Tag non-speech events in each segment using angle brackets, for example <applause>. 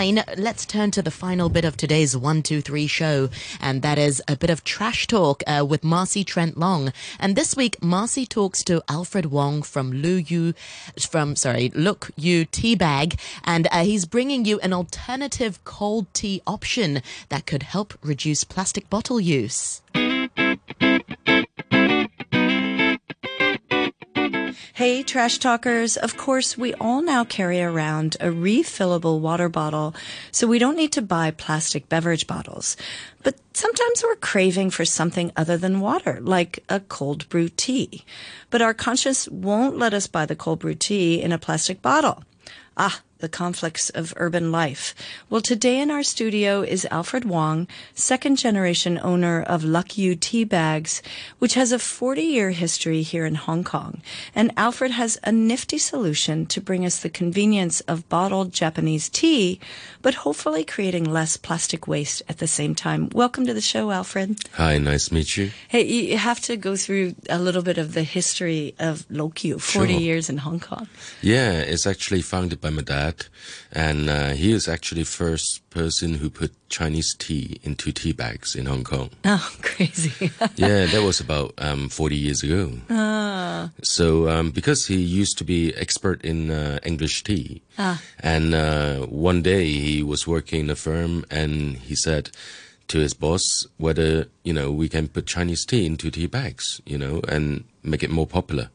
let's turn to the final bit of today's one, two, three show, and that is a bit of trash talk uh, with Marcy Trent Long. And this week, Marcy talks to Alfred Wong from Lu Yu, from sorry, Look You Tea Bag, and uh, he's bringing you an alternative cold tea option that could help reduce plastic bottle use. Hey, trash talkers. Of course, we all now carry around a refillable water bottle, so we don't need to buy plastic beverage bottles. But sometimes we're craving for something other than water, like a cold brew tea. But our conscience won't let us buy the cold brew tea in a plastic bottle. Ah, the conflicts of urban life. Well, today in our studio is Alfred Wong, second generation owner of Luck You Tea Bags, which has a 40 year history here in Hong Kong. And Alfred has a nifty solution to bring us the convenience of bottled Japanese tea, but hopefully creating less plastic waste at the same time. Welcome to the show, Alfred. Hi, nice to meet you. Hey, you have to go through a little bit of the history of Lokyu, 40 Sure. years in Hong Kong. Yeah, it's actually founded by my dad, and uh, he is actually first person who put Chinese tea into tea bags in Hong Kong. <laughs> Oh, crazy. <laughs> yeah, that was about um, 40 years ago. So, um, because he used to be expert in uh, English tea, and uh, one day he was working in a firm, and he said to his boss whether you know we can put Chinese tea into tea bags, you know, and make it more popular.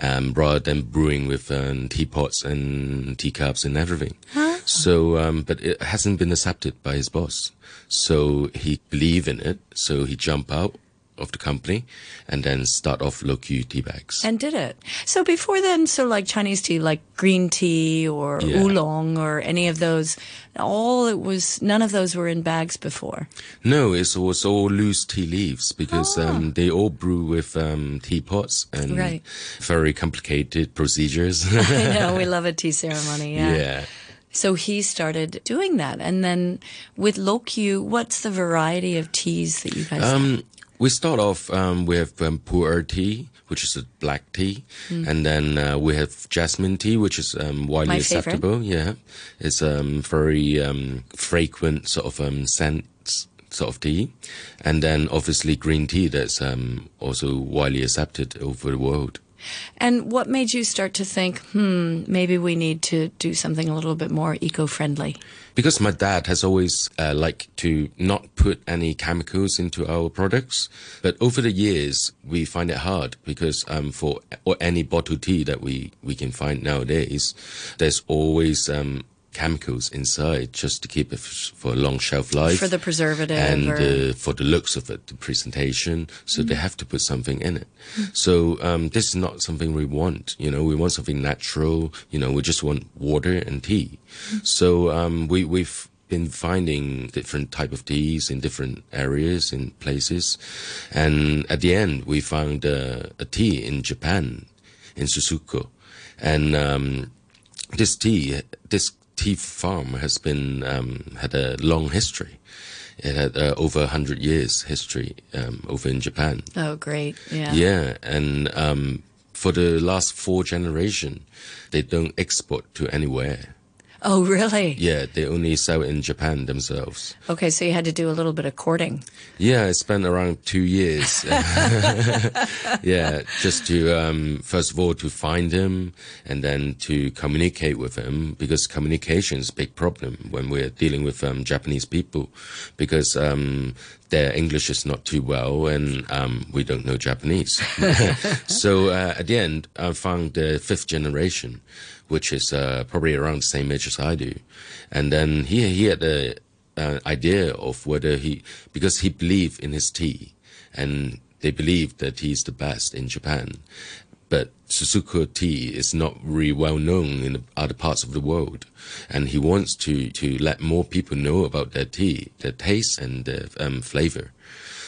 Um, rather than brewing with um, teapots and teacups and everything. So, um, but it hasn't been accepted by his boss. So he believed in it. So he jumped out of the company and then start off Loku tea bags. and did it. So before then, so like Chinese tea, like green tea or Yeah. oolong or any of those, all it was, none of those were in bags before. no, it was all loose tea leaves because um, they all brew with um, teapots and Right. very complicated procedures. <laughs> I know, <laughs> we love a tea ceremony. Yeah. yeah. So he started doing that. And then with Lokyu, what's the variety of teas that you guys have? Um, we start off um, with um, pu'er tea, which is a black tea, and then uh, we have jasmine tea, which is um, widely My favorite. acceptable. Yeah, it's um, very um, fragrant sort of um, scents sort of tea, and then obviously green tea that's um, also widely accepted over the world. And what made you start to think, hmm, maybe we need to do something a little bit more eco-friendly? Because my dad has always uh, liked to not put any chemicals into our products, but over the years we find it hard because um, for or any bottled tea that we we can find nowadays, there's always um, chemicals inside just to keep it f- for a long shelf life For the preservative and or- uh, for the looks of it, the presentation. So they have to put something in it. So um, this is not something we want. You know, we want something natural. You know, we just want water and tea. So um, we we've been finding different type of teas in different areas in places, and at the end we found uh, a tea in Japan, in Suzuka, and um, this tea, this tea farm has been um, had a long history. It had uh, over a hundred years history um, over in Japan. Oh, great. Yeah. Yeah, and um, for the last four generation, they don't export to anywhere. Oh, really? Yeah, they only sell it in Japan themselves. Okay, so you had to do a little bit of courting. Yeah, I spent around two years. <laughs> yeah, just to um, first of all to find him and then to communicate with him because communication is a big problem when we're dealing with um, Japanese people because um, their English is not too well and um, we don't know Japanese. <laughs> so uh, at the end, I found the fifth generation, which is uh, probably around the same age as I do, and then he he had the uh, idea of whether he because he believed in his tea and they believe that he's the best in Japan. But Suzuka tea is not really well known in other parts of the world, and he wants to to let more people know about their tea, their taste and their um, flavor.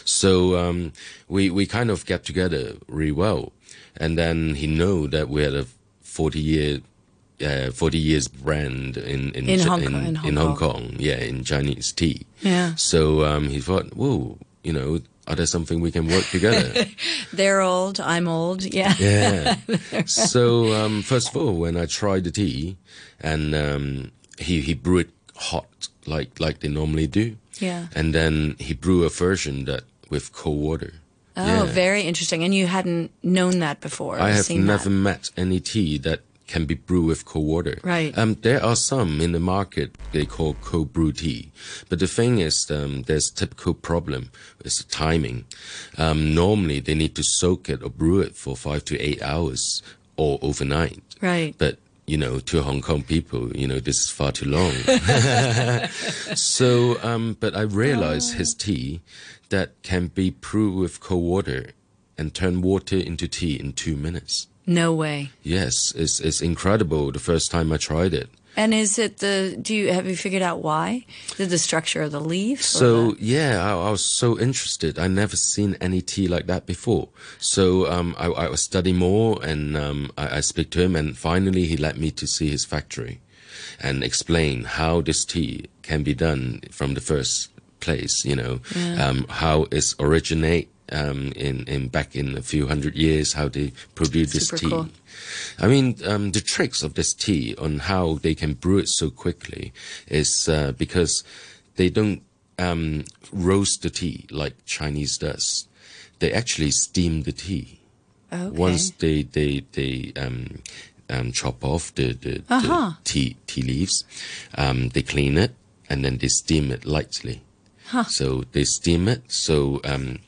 So um, we we kind of get together really well, and then he know that we had a forty year. Uh, 40 years brand in in In Hong Kong- in Hong in Hong Kong. Kong, yeah, in Chinese tea. Yeah. So um, he thought, whoa, you know, are there something we can work together? <laughs> They're old, I'm old. Yeah. yeah. <laughs> so um, first of all, when I tried the tea, and um, he he brewed it hot like like they normally do. Yeah. And then he brew a version that with cold water. Oh, Yeah. very interesting. And you hadn't known that before. I have never that. met any tea that can be brewed with cold water. Right. Um, there are some in the market they call cold brew tea, but the thing is, um, there's typical problem. It's the timing. Um, normally they need to soak it or brew it for five to eight hours or overnight. Right. But you know, to Hong Kong people, you know, this is far too long. <laughs> <laughs> so, um, but I realized his tea that can be brewed with cold water and turn water into tea in two minutes. No way. Yes, it's it's incredible. The first time I tried it. And is it the? Do you have you figured out why? Is the structure of the leaf? So the- yeah, I, I was so interested. I never seen any tea like that before. So um, I, I was study more, and um, I, I speak to him, and finally he let me to see his factory, and explain how this tea can be done from the first place. You know, um, how it's originate um, in in back in a few hundred years, how they produce this Super tea. cool. I mean, um, the tricks of this tea on how they can brew it so quickly is uh, because they don't um, roast the tea like Chinese does. They actually steam the tea. okay. Once they they they um, um, chop off the the, Uh-huh. the tea tea leaves, um, they clean it and then they steam it lightly. So they steam it so um,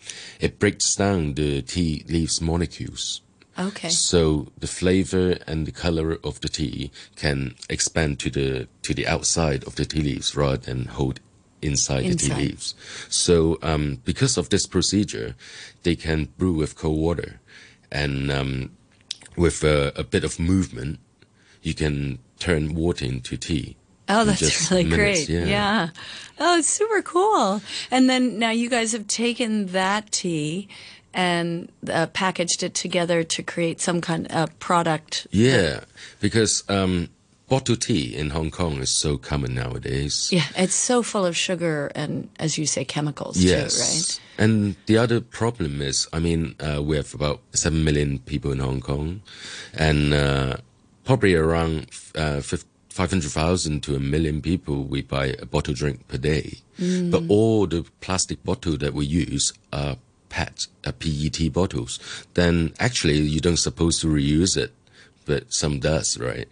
it breaks down the tea leaves molecules. okay. So the flavor and the color of the tea can expand to the to the outside of the tea leaves rather than hold inside, the tea leaves. So um, because of this procedure, they can brew with cold water, and um, with a, a bit of movement, you can turn water into tea. Oh, that's really minutes, great. Yeah. Oh, it's super cool. And then now you guys have taken that tea and uh, packaged it together to create some kind of product. Yeah, because um, bottled tea in Hong Kong is so common nowadays. Yeah, it's so full of sugar and, as you say, chemicals Yes. too, right? And the other problem is, I mean, uh, we have about 7 million people in Hong Kong, and uh, probably around uh, 500,000 to a million people we buy a bottle drink per day. But all the plastic bottle that we use are PET, uh, PET bottles. Then actually, you don't supposed to reuse it, but some does, right?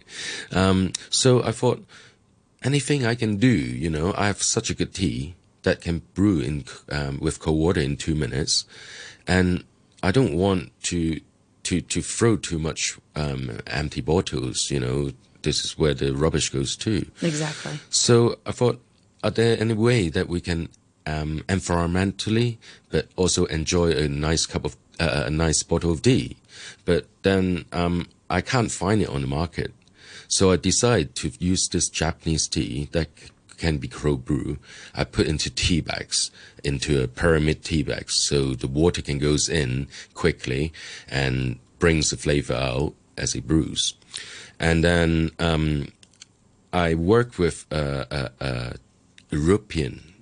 Um, so I thought, anything I can do, you know, I have such a good tea that can brew in um, with cold water in two minutes, and I don't want to to to throw too much um, empty bottles. You know, this is where the rubbish goes too. Exactly. So I thought, are there any way that we can um, environmentally, but also enjoy a nice cup of uh, a nice bottle of tea? But then um, I can't find it on the market, so I decided to use this Japanese tea that can be cold brew. I put into tea bags, into a pyramid tea bags, so the water can goes in quickly and brings the flavor out as it brews. And then um, I work with a, a, a European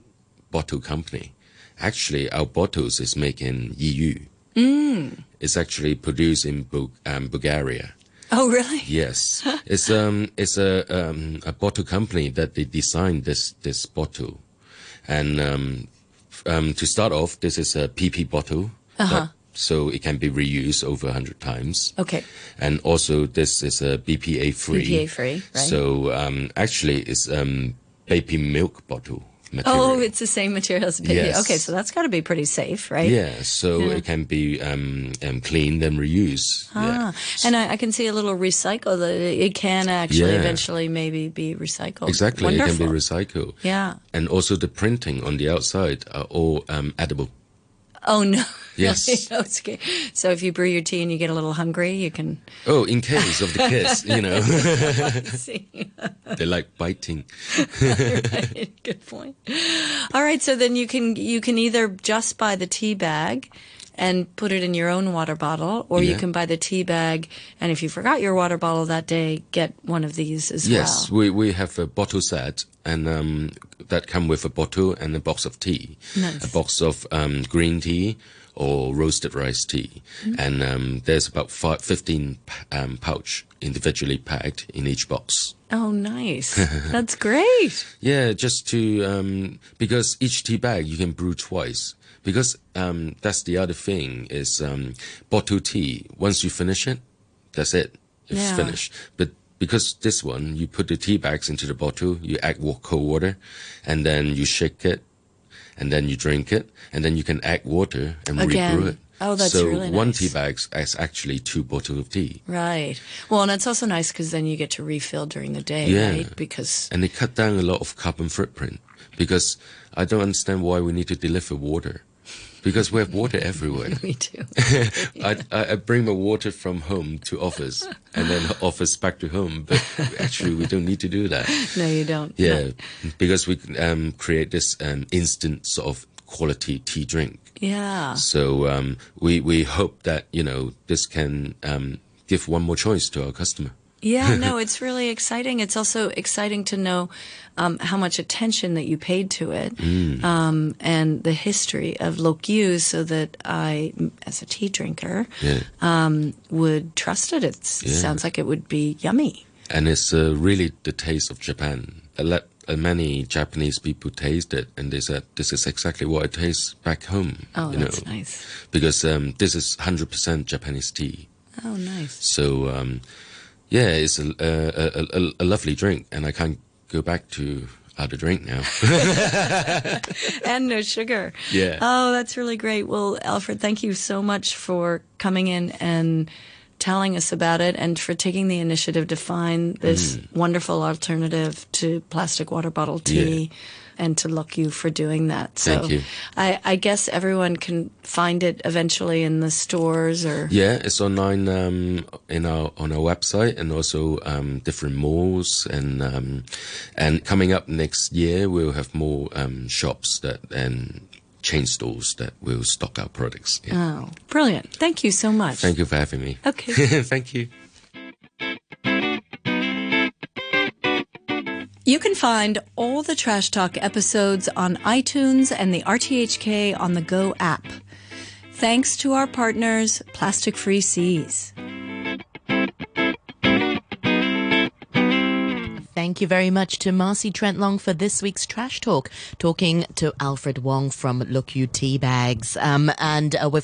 bottle company. Actually, our bottles is made in EU. Mm. It's actually produced in Bul- um, Bulgaria. Oh, really? Yes, <laughs> it's um it's a um a bottle company that they designed this this bottle, and um, um to start off, this is a PP bottle, that- so it can be reused over a hundred times. Okay. And also, this is a BPA free. BPA free, right? So um, actually, it's um, baby milk bottle material. Oh, it's the same material as baby. Yes. Okay, so that's got to be pretty safe, right? yeah. So it can be um, um, cleaned and reused. Yeah. Ah, and I, I can see a little recycle that it it can actually Yeah. eventually maybe be recycled. Exactly, Wonderful. it can be recycled. Yeah. And also the printing on the outside are all um, edible. Oh no. <laughs> Yes. <laughs> No, it's okay. So if you brew your tea and you get a little hungry, you can Oh, in case of the kids, you know, <laughs> see. they like biting. Right, Good point. All right, so then you can you can either just buy the tea bag and put it in your own water bottle, or you can buy the tea bag and if you forgot your water bottle that day, get one of these as Yes, well. we, we have a bottle set, and um, that come with a bottle and a box of tea, Nice. a box of um, green tea or roasted rice tea. And um, there's about five, 15 um, pouch individually packed in each box. Oh, nice. <laughs> That's great. Yeah, just to um, because each tea bag you can brew twice. Because um, that's the other thing is um, bottle tea. Once you finish it, that's it. It's Yeah. finished. But because this one, you put the tea bags into the bottle, you add cold water, and then you shake it, and then you drink it, and then you can add water and Again. rebrew it. Oh, that's so really one tea bag is actually two bottles of tea. Right. Well, and it's also nice because then you get to refill during the day, Yeah. right? Because and they cut down a lot of carbon footprint because I don't understand why we need to deliver water because we have water everywhere. <laughs> we do. <laughs> I, I bring my water from home to office and then <laughs> office back to home, but actually we don't need to do that. no, you don't. Yeah, because we um, create this um, instant sort of quality tea drink. Yeah. So um, we we hope that you know this can um, give one more choice to our customer. Yeah, <laughs> no, it's really exciting. It's also exciting to know um, how much attention that you paid to it Mm. um, and the history of Lok Yu so that I, as a tea drinker, Yeah. um, would trust it. It sounds like it would be yummy. and it's uh, really the taste of Japan. I let uh, many Japanese people taste it, and they said this is exactly what it tastes back home. Oh, you that's know, nice. because um, this is hundred percent Japanese tea. Oh, nice. So um, yeah, it's a, a, a, a, a lovely drink, and I can't go back to other drink now. <laughs> and no sugar. Yeah. Oh, that's really great. Well, Alfred, thank you so much for coming in and telling us about it and for taking the initiative to find this mm. wonderful alternative to plastic water bottle tea. And to look you for doing that. So Thank you. I, I guess everyone can find it eventually in the stores or yeah, it's online um, in our on our website, and also um, different malls, and um, and coming up next year, we'll have more um, shops that and chain stores that will stock our products. Yeah. Oh, brilliant. Thank you so much. Thank you for having me. Okay. <laughs> Thank you. You can find all the Trash Talk episodes on iTunes and the RTHK on the Go app. Thanks to our partners, Plastic Free Seas. Thank you very much to Marcy Trent Long for this week's Trash Talk, talking to Alfred Wong from Look You Tea Bags. Um, and uh, we've